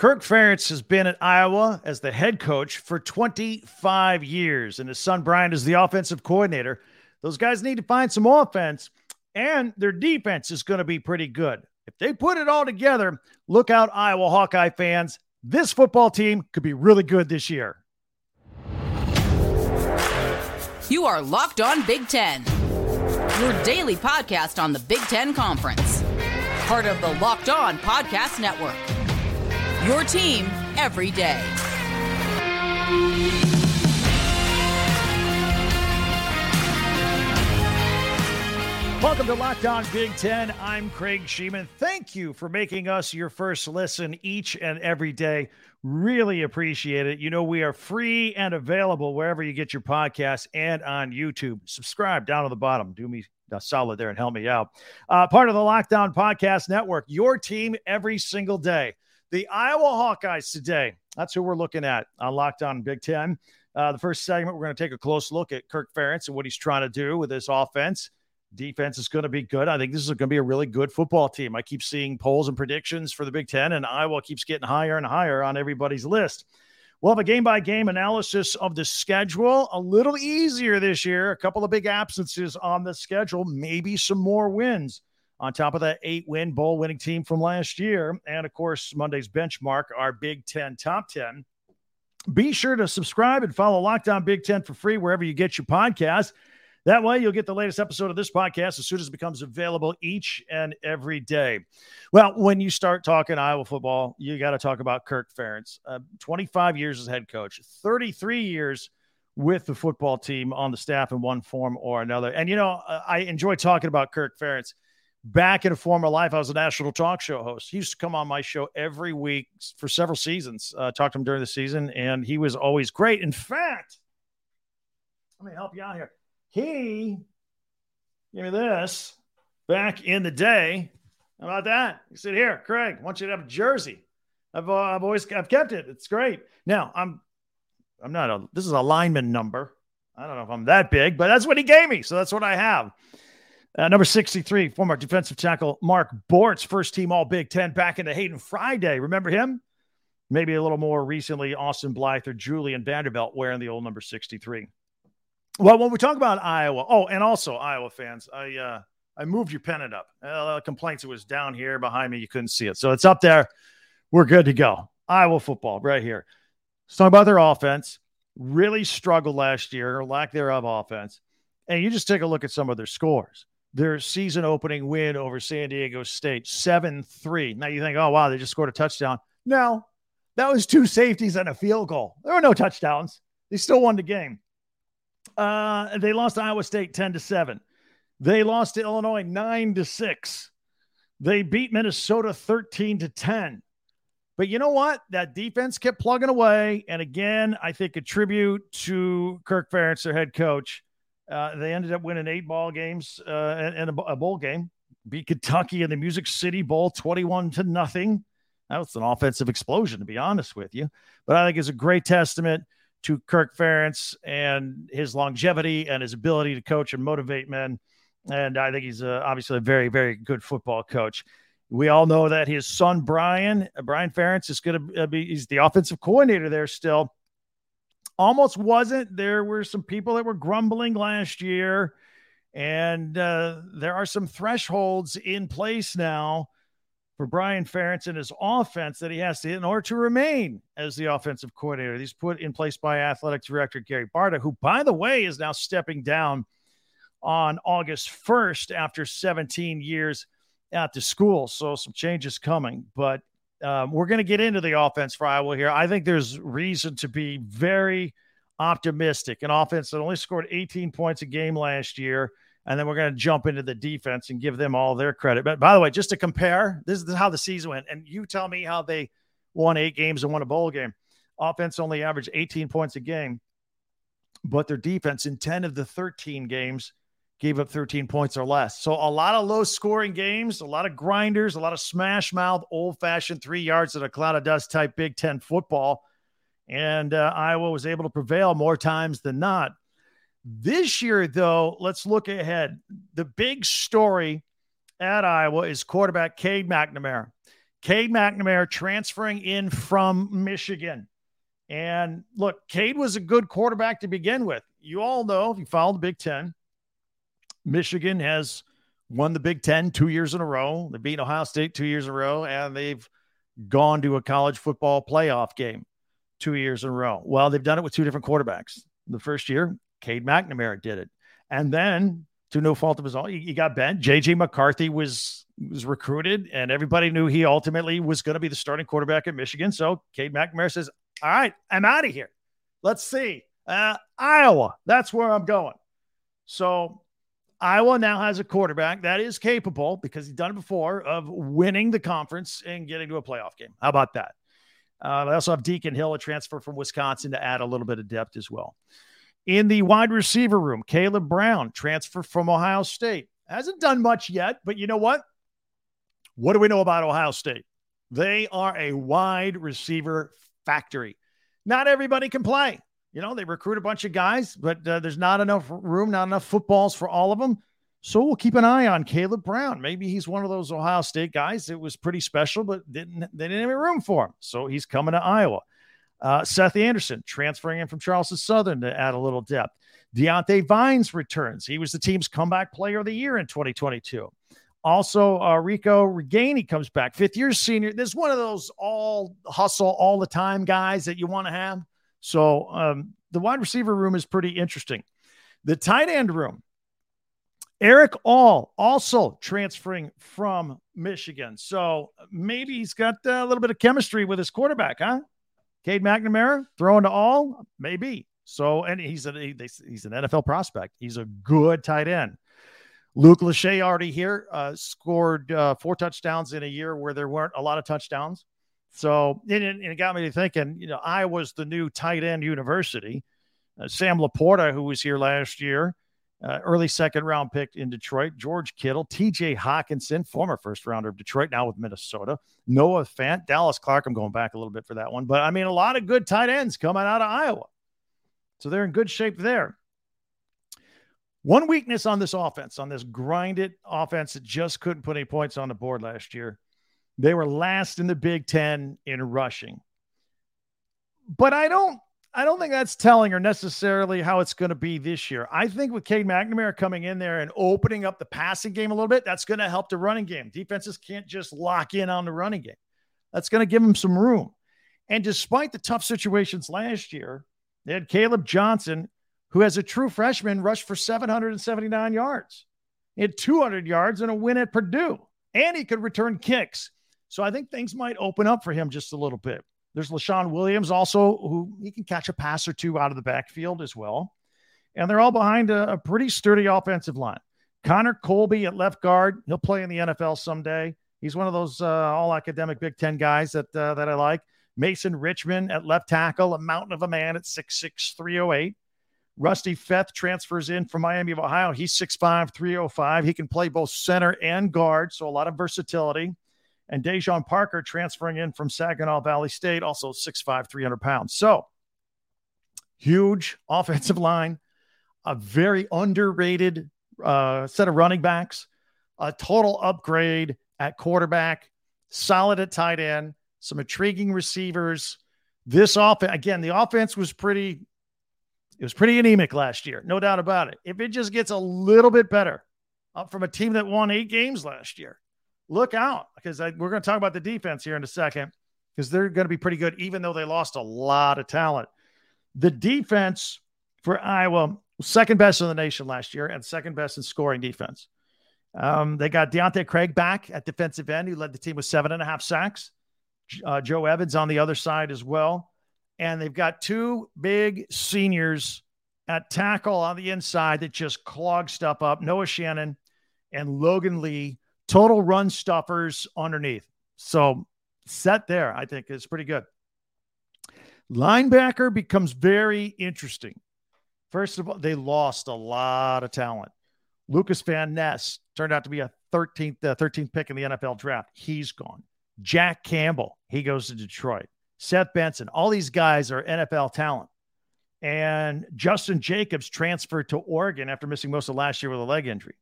Kirk Ferentz has been at Iowa as the head coach for 25 years, and his son Brian is the offensive coordinator. Those guys need to find some offense, and their defense is going to be pretty good. If they put it all together, look out, Iowa Hawkeye fans. This football team could be really good this year. You are Locked On Big Ten, your daily podcast on the Big Ten Conference, part of the Locked On Podcast Network. Your team every day. Welcome to Locked On Big Ten. I'm Craig Shemon. Thank you for making us your first listen each and every day. Really appreciate it. You know, we are free and available wherever you get your podcasts and on YouTube. Subscribe down at the bottom. Do me a solid there and help me out. Uh, part of the Locked On Podcast Network, your team every single day. The Iowa Hawkeyes today. That's who we're looking at on Locked On Big Ten. Uh, the first segment, we're going to take a close look at Kirk Ferentz and what he's trying to do with this offense. Defense is going to be good. I think this is going to be a really good football team. I keep seeing polls and predictions for the Big Ten, and Iowa keeps getting higher and higher on everybody's list. We'll have a game by game analysis of the schedule. A little easier this year. A couple of big absences on the schedule, maybe some more wins on top of that eight win bowl winning team from last year. And of course, Monday's benchmark, our Big Ten top 10. Be sure to subscribe and follow Locked On Big Ten for free wherever you get your podcast. That way, you'll get the latest episode of this podcast as soon as it becomes available each and every day. Well, when you start talking Iowa football, you got to talk about Kirk Ferentz. Uh, 25 years as head coach, 33 years with the football team on the staff in one form or another. And, you know, I enjoy talking about Kirk Ferentz back in a former life, I was a national talk show host. He used to come on my show every week for several seasons. Uh, talked to him during the season, and he was always great. In fact, let me help you out here. He gave me this back in the day. How about that? He said, "Here, Craig, I want you to have a jersey. I've, uh, I've always I've kept it. It's great. Now I'm I'm not a this is a lineman number. I don't know if I'm that big, but that's what he gave me, so that's what I have." Uh, number 63, former defensive tackle Mark Bortz, first team All Big Ten back into Hayden Friday. Remember him? Maybe a little more recently, Austin Blythe or Julian Vandervelde wearing the old number 63. Well, when we talk about Iowa, oh, and also Iowa fans, I uh, I moved your pennant up. Uh, complaints it was down here behind me, you couldn't see it, so it's up there. We're good to go. Iowa football right here. Let's talk about their offense. Really struggled last year, or lack thereof offense. And you just take a look at some of their scores their season opening win over San Diego State, 7 3. Now you think, oh, wow, they just scored a touchdown. No, that was two safeties and a field goal. There were no touchdowns. They still won the game. Uh, they lost to Iowa State 10 to 7. They lost to Illinois 9 to 6. They beat Minnesota 13 to 10. But you know what? That defense kept plugging away. And again, I think a tribute to Kirk Ferentz, their head coach. Uh, they ended up winning eight ball games uh, and, a, a, bowl game. Beat Kentucky in the Music City Bowl, twenty-one to nothing. That was an offensive explosion, to be honest with you. But I think it's a great testament to Kirk Ferentz and his longevity and his ability to coach and motivate men. And I think he's uh, obviously a very, very good football coach. We all know that his son Brian, Brian Ferentz, is going to uh, be he's the offensive coordinator there still almost wasn't. There were some people that were grumbling last year, and uh, there are some thresholds in place now for Brian Ferentz and his offense that he has to hit in order to remain as the offensive coordinator. These put in place by athletic director Gary Barta, who, by the way, is now stepping down on August 1st after 17 years at the school. So some changes coming, but um, we're going to get into the offense for Iowa here. I think there's reason to be very optimistic. An offense that only scored 18 points a game last year. And then we're going to jump into the defense and give them all their credit. But by the way, just to compare, this is how the season went. And you tell me how they won eight games and won a bowl game. Offense only averaged 18 points a game, but their defense in 10 of the 13 games gave up 13 points or less. So a lot of low scoring games, a lot of grinders, a lot of smash mouth, old fashioned three yards at a cloud of dust type Big Ten football. And uh, Iowa was able to prevail more times than not. This year, though, let's look ahead. The big story at Iowa is quarterback Cade McNamara. Cade McNamara transferring in from Michigan. And look, Cade was a good quarterback to begin with. You all know, if you follow the Big Ten, Michigan has won the Big Ten two years in a row. They beat Ohio State two years in a row, and they've gone to a college football playoff game two years in a row. Well, they've done it with two different quarterbacks. The first year, Cade McNamara did it. And then, to no fault of his own, he got Ben. JJ McCarthy was was recruited, and everybody knew he ultimately was going to be the starting quarterback at Michigan. So Cade McNamara says, All right, I'm out of here. Let's see. Uh, Iowa, that's where I'm going. So Iowa now has a quarterback that is capable, because he's done it before, of winning the conference and getting to a playoff game. How about that? Uh, I also have Deacon Hill, a transfer from Wisconsin, to add a little bit of depth as well. In the wide receiver room, Caleb Brown, transfer from Ohio State. Hasn't done much yet, but you know what? What do we know about Ohio State? They are a wide receiver factory. Not everybody can play. You know, they recruit a bunch of guys, but uh, there's not enough room, not enough footballs for all of them. So we'll keep an eye on Caleb Brown. Maybe he's one of those Ohio State guys that was pretty special, but didn't they didn't have any room for him. So he's coming to Iowa. Uh, Seth Anderson transferring in from Charleston Southern to add a little depth. Diante Vines returns. He was the team's comeback player of the year in 2022. Also, uh, Nico Ragaini comes back, fifth year senior. This is one of those all hustle all the time guys that you want to have. So um, the wide receiver room is pretty interesting. The tight end room, Erick All also transferring from Michigan. So maybe he's got a little bit of chemistry with his quarterback, huh? Cade McNamara throwing to All, maybe. So, and he's a, he's an NFL prospect. He's a good tight end. Luke Lachey already here uh, scored uh, four touchdowns in a year where there weren't a lot of touchdowns. So and it got me to thinking, you know, I was the new tight end university. Uh, Sam LaPorta, who was here last year, uh, early second round pick in Detroit. George Kittle, TJ Hockenson, former first rounder of Detroit, now with Minnesota. Noah Fant, Dallas Clark. I'm going back a little bit for that one. But I mean, a lot of good tight ends coming out of Iowa. So they're in good shape there. One weakness on this offense, on this grinded offense that just couldn't put any points on the board last year, they were last in the Big Ten in rushing. But I don't I don't think that's telling or necessarily how it's going to be this year. I think with Cade McNamara coming in there and opening up the passing game a little bit, that's going to help the running game. Defenses can't just lock in on the running game. That's going to give them some room. And despite the tough situations last year, they had Caleb Johnson, who as a true freshman rushed for 779 yards. He had 200 yards and a win at Purdue, and he could return kicks. So I think things might open up for him just a little bit. There's Leshon Williams also, who he can catch a pass or two out of the backfield as well. And they're all behind a, a pretty sturdy offensive line. Connor Colby at left guard. He'll play in the NFL someday. He's one of those uh, all academic Big Ten guys that uh, that I like. Mason Richman at left tackle, a mountain of a man at 6'6, 308. Rusty Feth transfers in from Miami of Ohio. He's 6'5, 305. He can play both center and guard, so a lot of versatility and Daijon Parker transferring in from Saginaw Valley State, also 6'5, 300 pounds. So huge offensive line, a very underrated uh, set of running backs, a total upgrade at quarterback, solid at tight end, some intriguing receivers. This offense, again, the offense was pretty, it was pretty anemic last year, no doubt about it. If it just gets a little bit better up from a team that won eight games last year, look out because I, we're going to talk about the defense here in a second because they're going to be pretty good, even though they lost a lot of talent. The defense for Iowa, second best in the nation last year and second best in scoring defense. Um, they got Deontae Craig back at defensive end, who led the team with seven and a half sacks. Uh, Joe Evans on the other side as well. And they've got two big seniors at tackle on the inside that just clog stuff up Noah Shannon and Logan Lee total run stuffers underneath. So set there, I think is pretty good. Linebacker becomes very interesting. First of all, they lost a lot of talent. Lucas Van Ness turned out to be a 13th, uh, 13th pick in the NFL draft. He's gone. Jack Campbell, he goes to Detroit. Seth Benson, all these guys are NFL talent. And Justin Jacobs transferred to Oregon after missing most of last year with a leg injury.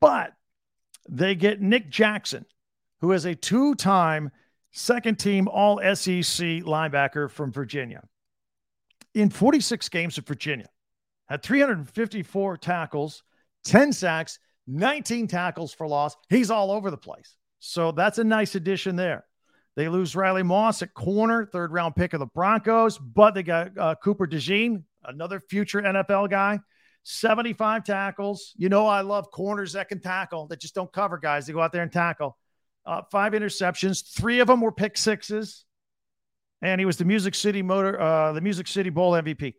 But they get Nick Jackson, who is a two time second team All SEC linebacker from Virginia. In 46 games at Virginia, had 354 tackles, 10 sacks, 19 tackles for loss. He's all over the place. So that's a nice addition there. They lose Riley Moss at corner, third round pick of the Broncos, but they got uh, Cooper DeJean, another future NFL guy. 75 tackles. You know, I love corners that can tackle, that just don't cover guys. They go out there and tackle. Uh, five interceptions. Three of them were pick sixes. And he was the Music City Motor, uh, the Music City Bowl MVP.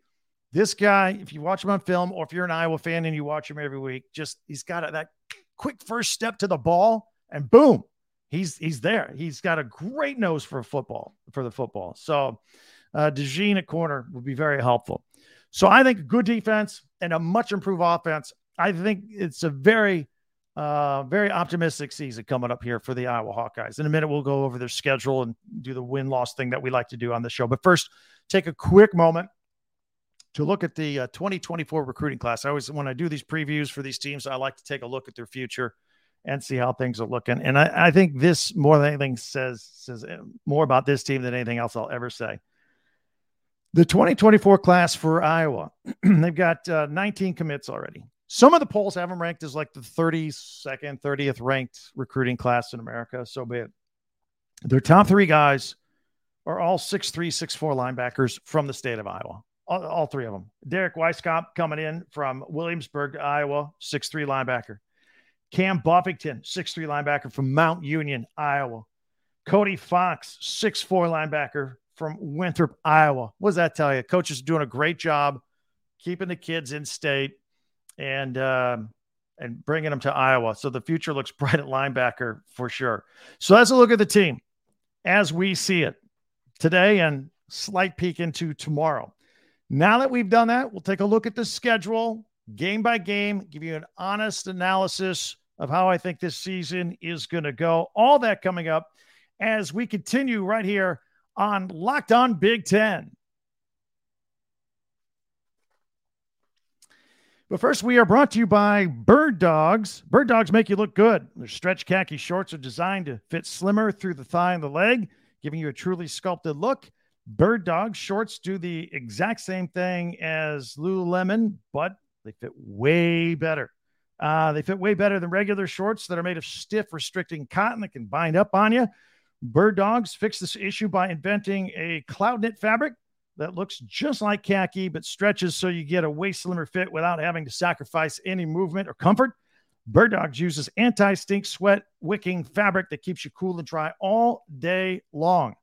This guy, if you watch him on film, or if you're an Iowa fan and you watch him every week, just he's got a, that quick first step to the ball, and boom, he's he's there. He's got a great nose for football for the football. So, uh, DeJean at corner would be very helpful. So I think good defense and a much improved offense. I think it's a very, uh, very optimistic season coming up here for the Iowa Hawkeyes. In a minute, we'll go over their schedule and do the win loss thing that we like to do on the show. But first, take a quick moment to look at the uh, 2024 recruiting class. I always, when I do these previews for these teams, I like to take a look at their future and see how things are looking. And I, I think this more than anything says says uh, more about this team than anything else I'll ever say. The 2024 class for Iowa, they've got uh, 19 commits already. Some of the polls have them ranked as like the 32nd, 30th ranked recruiting class in America. So be it. Their top three guys are all 6'3, 6'4 linebackers from the state of Iowa. All, all three of them. Derek Weiskopf coming in from Williamsburg, Iowa, 6'3 linebacker. Cam Buffington, 6'3 linebacker from Mount Union, Iowa. Cody Fox, 6'4 linebacker from Winthrop, Iowa. What does that tell you? Coaches doing a great job keeping the kids in state and uh, and bringing them to Iowa. So the future looks bright at linebacker for sure. So that's a look at the team as we see it today and slight peek into tomorrow. Now that we've done that, we'll take a look at the schedule game by game, give you an honest analysis of how I think this season is going to go. All that coming up as we continue right here on Locked On Big Ten. But first, we are brought to you by Bird Dogs. Bird Dogs make you look good. Their stretch khaki shorts are designed to fit slimmer through the thigh and the leg, giving you a truly sculpted look. Bird Dogs shorts do the exact same thing as Lululemon, but they fit way better. Uh, they fit way better than regular shorts that are made of stiff, restricting cotton that can bind up on you. Bird Dogs fixed this issue by inventing a cloud knit fabric that looks just like khaki but stretches so you get a way slimmer fit without having to sacrifice any movement or comfort. Bird Dogs uses anti stink sweat wicking fabric that keeps you cool and dry all day long.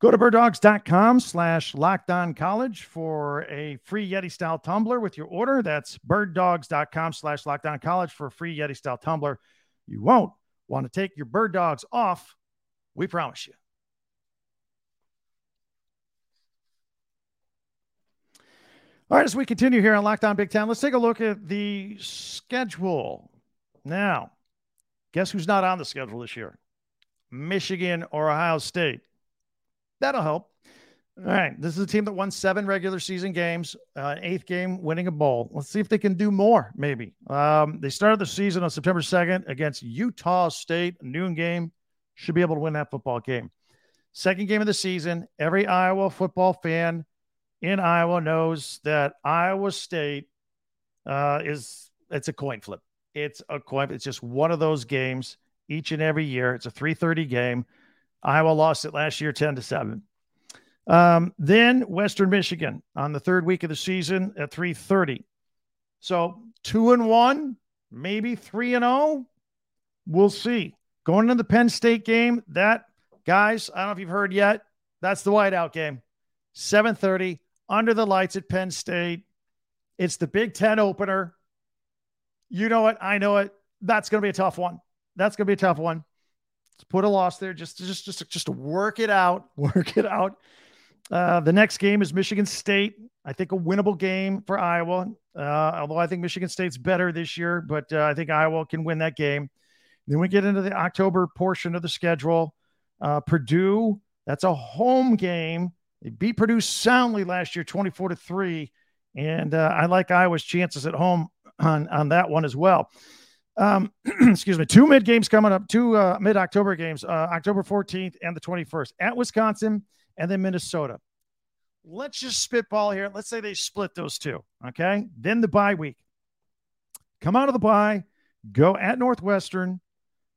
Go to birddogs.com slash locked on college for a free Yeti style tumbler with your order. That's birddogs.com slash locked on college for a free Yeti style tumbler. You won't Want to take your bird dogs off? We promise you. All right, as we continue here on Locked On Big Ten, let's take a look at the schedule. Now, guess who's not on the schedule this year? Michigan or Ohio State. That'll help. All right. This is a team that won seven regular season games, uh, eighth game winning a bowl. Let's see if they can do more, maybe. Um, they started the season on September 2nd against Utah State, noon game. Should be able to win that football game. Second game of the season. Every Iowa football fan in Iowa knows that Iowa State uh, is it's a coin flip. It's a coin. It's just one of those games each and every year. It's a 3:30 game. Iowa lost it last year 10 to 7. Um, then Western Michigan on the third week of the season at 3:30. So two and one, maybe three and oh. We'll see. Going into the Penn State game, that guys, I don't know if you've heard yet. That's the whiteout game. 7:30 under the lights at Penn State. It's the Big Ten opener. You know it. I know it. That's going to be a tough one. That's going to be a tough one. Let's put a loss there. Just, just, just, just to work it out. Work it out. Uh, the next game is Michigan State. I think a winnable game for Iowa. Uh, although I think Michigan State's better this year, but uh, I think Iowa can win that game. Then we get into the October portion of the schedule. Uh, Purdue, that's a home game. They beat Purdue soundly last year, 24 to 3. And uh, I like Iowa's chances at home on, on that one as well. Um, excuse me, two mid games coming up, two mid October games, October 14th and the 21st at Wisconsin and then Minnesota. Let's just spitball here. Let's say they split those two. Okay. Then the bye week. Come out of the bye, go at Northwestern,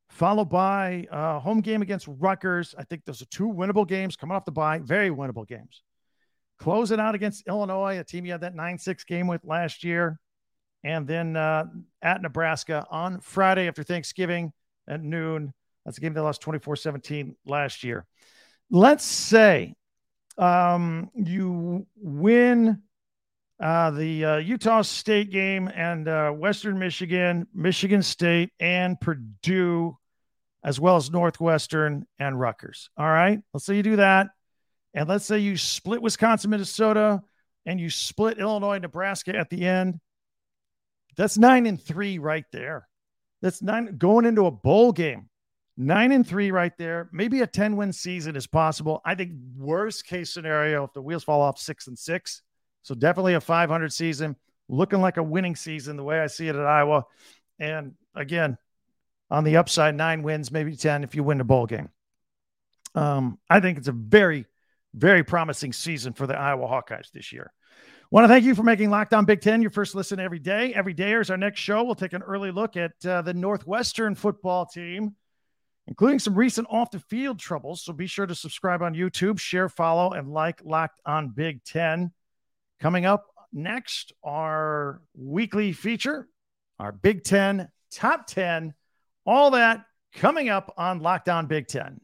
followed by a home game against Rutgers. I think those are two winnable games coming off the bye, very winnable games. Close it out against Illinois, a team you had that 9 6 game with last year. And then uh, at Nebraska on Friday after Thanksgiving at noon. That's a game they lost 24 17 last year. Let's say um, you win uh, the uh, Utah State game and uh, Western Michigan, Michigan State, and Purdue, as well as Northwestern and Rutgers. All right. Let's say you do that. And let's say you split Wisconsin, Minnesota, and you split Illinois, Nebraska at the end. That's nine and three right there. That's nine going into a bowl game. Nine and three right there. Maybe a 10 win season is possible. I think worst case scenario, if the wheels fall off, six and six. So definitely a 500 season, looking like a winning season the way I see it at Iowa. And again, on the upside, nine wins, maybe 10 if you win the bowl game. Um, I think it's a very, very promising season for the Iowa Hawkeyes this year. Want to thank you for making Locked On Big Ten your first listen every day. Every day is our next show. We'll take an early look at uh, the Northwestern football team, including some recent off the field troubles. So be sure to subscribe on YouTube, share, follow, and like Locked On Big Ten. Coming up next, our weekly feature, our Big Ten top 10, all that coming up on Locked On Big Ten.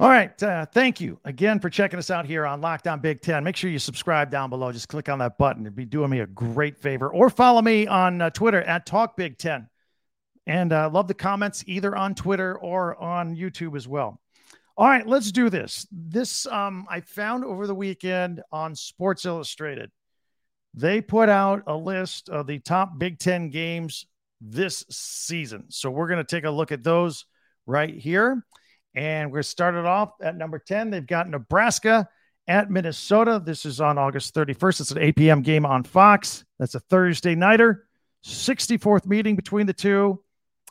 All right. Uh, thank you again for checking us out here on Locked On Big Ten. Make sure you subscribe down below. Just click on that button. It'd be doing me a great favor. Or follow me on uh, Twitter at Talk Big Ten. And uh, love the comments either on Twitter or on YouTube as well. All right, let's do this. This um, I found over the weekend on Sports Illustrated. They put out a list of the top Big Ten games this season. So we're going to take a look at those right here. And we're started off at number 10. They've got Nebraska at Minnesota. This is on August 31st. It's an 8 p.m. game on Fox. That's a Thursday nighter. 64th meeting between the two.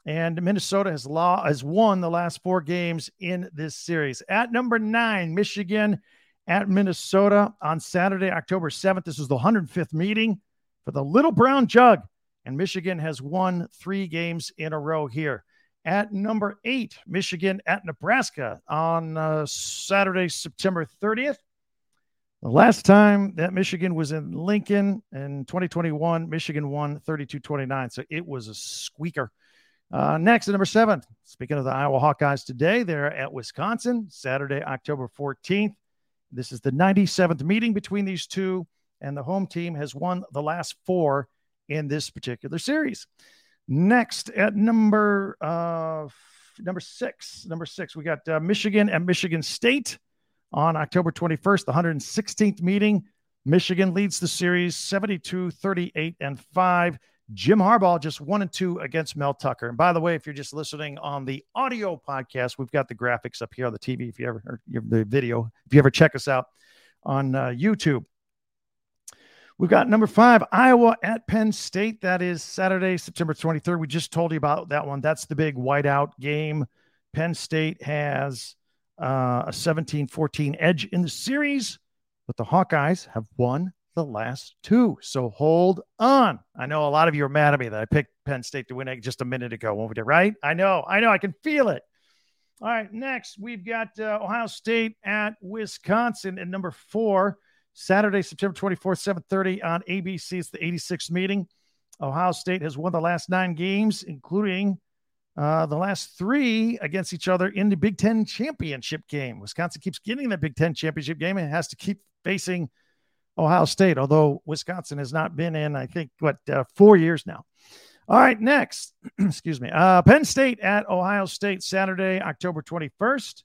And Minnesota has law has won the last four games in this series. At number nine, Michigan at Minnesota on Saturday, October 7th. This is the 105th meeting for the Little Brown Jug. And Michigan has won three games in a row here. At number eight, Michigan at Nebraska on uh, Saturday, September 30th. The last time that Michigan was in Lincoln in 2021, Michigan won 32 29. So it was a squeaker. Uh, next, number seven, speaking of the Iowa Hawkeyes today, they're at Wisconsin, Saturday, October 14th. This is the 97th meeting between these two, and the home team has won the last four in this particular series. Next at number uh, number six, number six, we got uh, Michigan and Michigan State on October 21st, the 116th meeting. Michigan leads the series 72 38 and 5. Jim Harbaugh just one and two against Mel Tucker. And by the way, if you're just listening on the audio podcast, we've got the graphics up here on the TV. If you ever, or the video, if you ever check us out on uh, YouTube. We've got number five, Iowa at Penn State. That is Saturday, September 23rd. We just told you about that one. That's the big whiteout game. Penn State has uh, a 17 14 edge in the series, but the Hawkeyes have won the last two. So hold on. I know a lot of you are mad at me that I picked Penn State to win just a minute ago, won't we? Right? I know. I know. I can feel it. All right. Next, we've got uh, Ohio State at Wisconsin at number four. Saturday, September 24th, 7:30 on ABC. It's the 86th meeting. Ohio State has won the last nine games, including uh, the last three against each other in the Big Ten championship game. Wisconsin keeps getting the Big Ten championship game and has to keep facing Ohio State, although Wisconsin has not been in, I think, what, uh, four years now. All right, next, excuse me, uh, Penn State at Ohio State, Saturday, October 21st.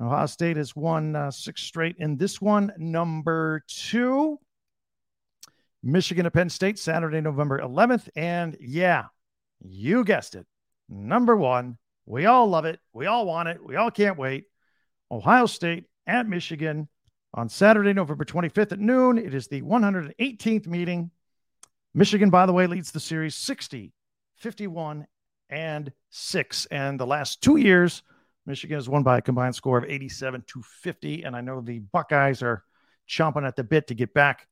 Ohio State has won uh, six straight in this one. Number two, Michigan at Penn State, Saturday, November 11th. And yeah, you guessed it. Number one, we all love it. We all want it. We all can't wait. Ohio State at Michigan on Saturday, November 25th at noon. It is the 118th meeting. Michigan, by the way, leads the series 60, 51, and 6. And the last two years, Michigan has won by a combined score of 87 to 50. And I know the Buckeyes are chomping at the bit to get back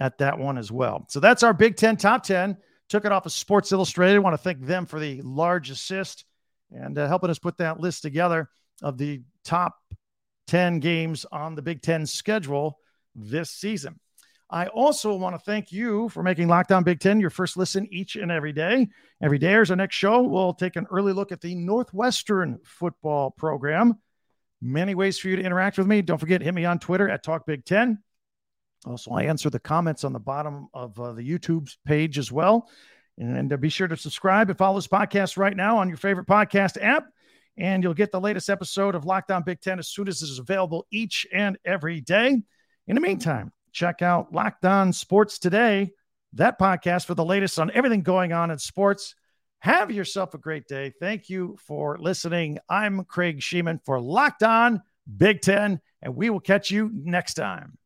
at that one as well. So that's our Big Ten top 10. Took it off of Sports Illustrated. Want to thank them for the large assist and uh, helping us put that list together of the top 10 games on the Big Ten schedule this season. I also want to thank you for making Locked On Big Ten your first listen each and every day. Every day is our next show. We'll take an early look at the Northwestern football program. Many ways for you to interact with me. Don't forget, hit me on Twitter at Talk Big Ten. Also, I answer the comments on the bottom of uh, the YouTube page as well. And uh, be sure to subscribe and follow this podcast right now on your favorite podcast app. And you'll get the latest episode of Locked On Big Ten as soon as it is available each and every day. In the meantime, check out Locked On Sports Today, that podcast for the latest on everything going on in sports. Have yourself a great day. Thank you for listening. I'm Craig Shemon for Locked On Big Ten, and we will catch you next time.